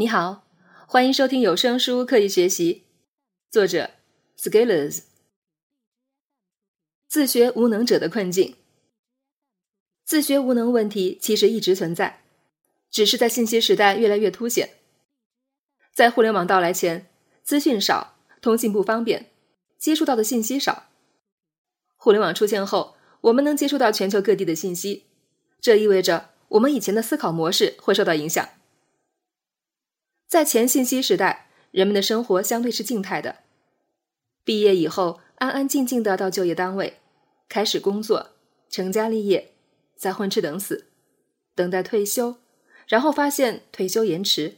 你好，欢迎收听有声书《刻意学习》，作者 Scalers。自学无能者的困境。自学无能问题其实一直存在，只是在信息时代越来越凸显。在互联网到来前，资讯少，通信不方便，接触到的信息少。互联网出现后，我们能接触到全球各地的信息，这意味着我们以前的思考模式会受到影响。在前信息时代，人们的生活相对是静态的。毕业以后，安安静静的到就业单位，开始工作，成家立业，再混吃等死，等待退休，然后发现退休延迟。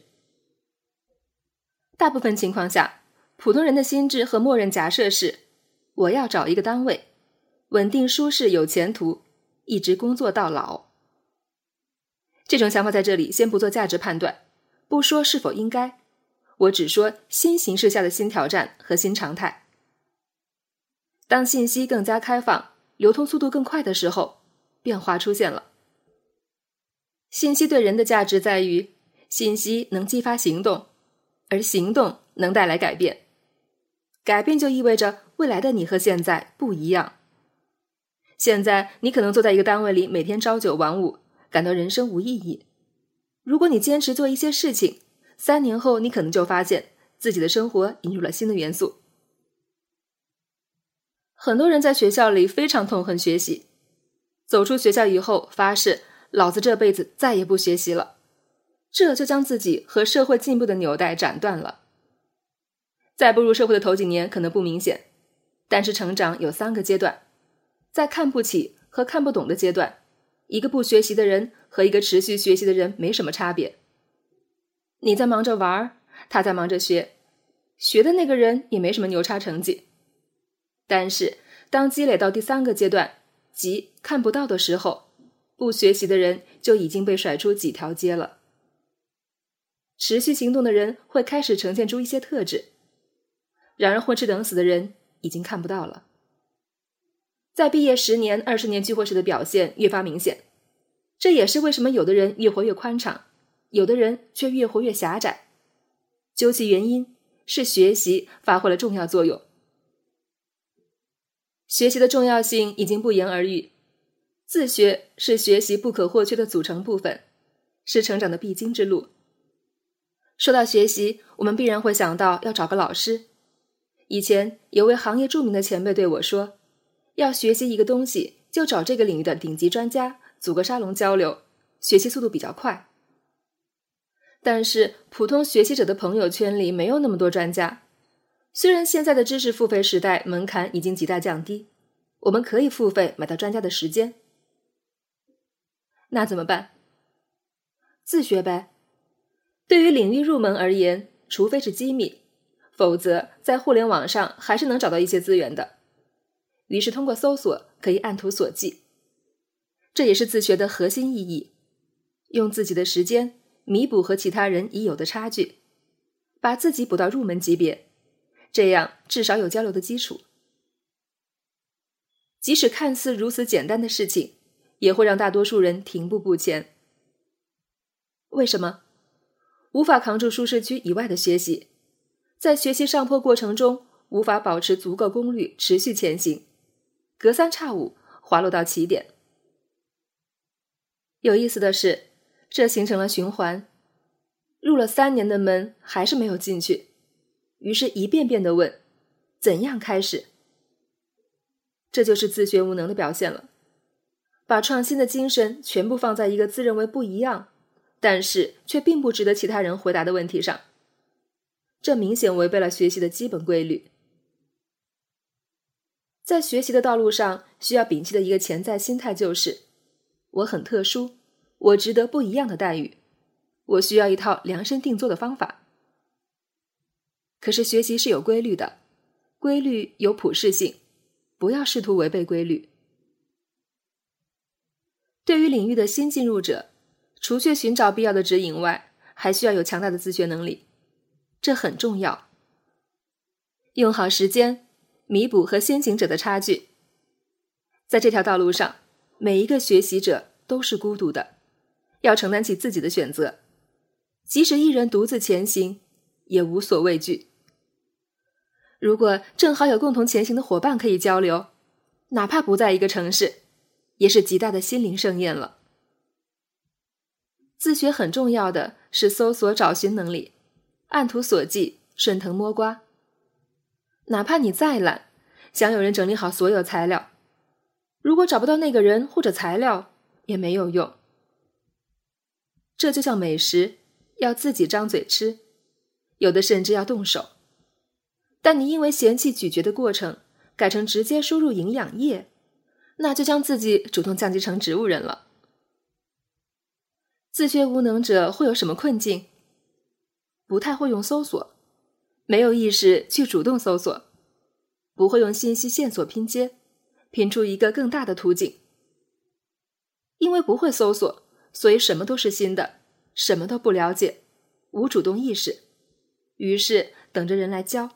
大部分情况下，普通人的心智和默认假设是：我要找一个单位，稳定、舒适、有前途，一直工作到老。这种想法在这里先不做价值判断。不说是否应该，我只说新形势下的新挑战和新常态。当信息更加开放、流通速度更快的时候，变化出现了。信息对人的价值在于，信息能激发行动，而行动能带来改变。改变就意味着未来的你和现在不一样。现在你可能坐在一个单位里，每天朝九晚五，感到人生无意义。如果你坚持做一些事情，三年后你可能就发现自己的生活引入了新的元素。很多人在学校里非常痛恨学习，走出学校以后发誓老子这辈子再也不学习了，这就将自己和社会进步的纽带斩断了。在步入社会的头几年可能不明显，但是成长有三个阶段，在看不起和看不懂的阶段。一个不学习的人和一个持续学习的人没什么差别。你在忙着玩儿，他在忙着学，学的那个人也没什么牛叉成绩。但是当积累到第三个阶段，即看不到的时候，不学习的人就已经被甩出几条街了。持续行动的人会开始呈现出一些特质，然而混吃等死的人已经看不到了。在毕业十年、二十年聚会时的表现越发明显，这也是为什么有的人越活越宽敞，有的人却越活越狭窄。究其原因，是学习发挥了重要作用。学习的重要性已经不言而喻，自学是学习不可或缺的组成部分，是成长的必经之路。说到学习，我们必然会想到要找个老师。以前有位行业著名的前辈对我说。要学习一个东西，就找这个领域的顶级专家，组个沙龙交流，学习速度比较快。但是普通学习者的朋友圈里没有那么多专家。虽然现在的知识付费时代门槛已经极大降低，我们可以付费买到专家的时间。那怎么办？自学呗。对于领域入门而言，除非是机密，否则在互联网上还是能找到一些资源的。于是，通过搜索可以按图索骥，这也是自学的核心意义。用自己的时间弥补和其他人已有的差距，把自己补到入门级别，这样至少有交流的基础。即使看似如此简单的事情，也会让大多数人停步不前。为什么？无法扛住舒适区以外的学习，在学习上坡过程中无法保持足够功率，持续前行。隔三差五滑落到起点。有意思的是，这形成了循环，入了三年的门还是没有进去，于是一遍遍的问：怎样开始？这就是自学无能的表现了，把创新的精神全部放在一个自认为不一样，但是却并不值得其他人回答的问题上，这明显违背了学习的基本规律。在学习的道路上，需要摒弃的一个潜在心态就是：我很特殊，我值得不一样的待遇，我需要一套量身定做的方法。可是学习是有规律的，规律有普适性，不要试图违背规律。对于领域的新进入者，除去寻找必要的指引外，还需要有强大的自学能力，这很重要。用好时间。弥补和先行者的差距，在这条道路上，每一个学习者都是孤独的，要承担起自己的选择。即使一人独自前行，也无所畏惧。如果正好有共同前行的伙伴可以交流，哪怕不在一个城市，也是极大的心灵盛宴了。自学很重要的是搜索找寻能力，按图索骥，顺藤摸瓜。哪怕你再懒，想有人整理好所有材料，如果找不到那个人或者材料，也没有用。这就像美食，要自己张嘴吃，有的甚至要动手。但你因为嫌弃咀嚼的过程，改成直接输入营养液，那就将自己主动降级成植物人了。自学无能者会有什么困境？不太会用搜索，没有意识去主动搜索，不会用信息线索拼接，拼出一个更大的图景。因为不会搜索，所以什么都是新的，什么都不了解，无主动意识，于是等着人来教。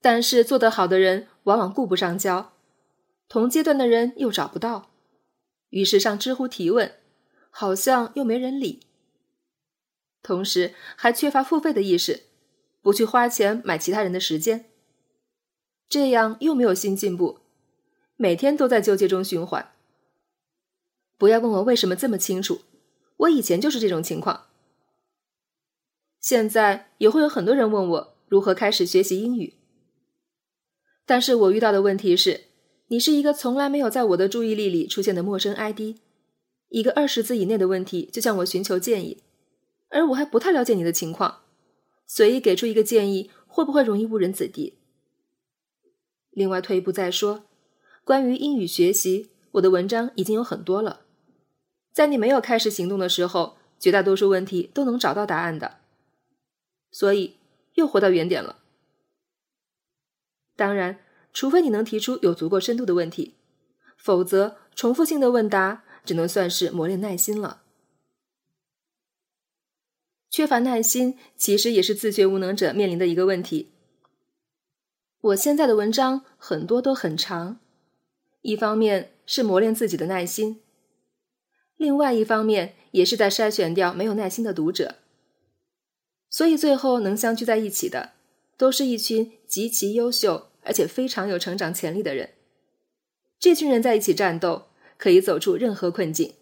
但是做得好的人往往顾不上教，同阶段的人又找不到，于是上知乎提问，好像又没人理。同时还缺乏付费的意识，不去花钱买其他人的时间，这样又没有新进步，每天都在纠结中循环。不要问我为什么这么清楚，我以前就是这种情况。现在也会有很多人问我如何开始学习英语。但是我遇到的问题是，你是一个从来没有在我的注意力里出现的陌生 ID，一个二十字以内的问题就向我寻求建议，而我还不太了解你的情况，随意给出一个建议会不会容易误人子弟？另外退一步再说，关于英语学习，我的文章已经有很多了，在你没有开始行动的时候，绝大多数问题都能找到答案的，所以又回到原点了。当然，除非你能提出有足够深度的问题，否则重复性的问答只能算是磨练耐心了。缺乏耐心其实也是自学无能者面临的一个问题。我现在的文章很多都很长，一方面是磨练自己的耐心，另外一方面也是在筛选掉没有耐心的读者。所以最后能相聚在一起的。都是一群极其优秀而且非常有成长潜力的人。这群人在一起战斗，可以走出任何困境。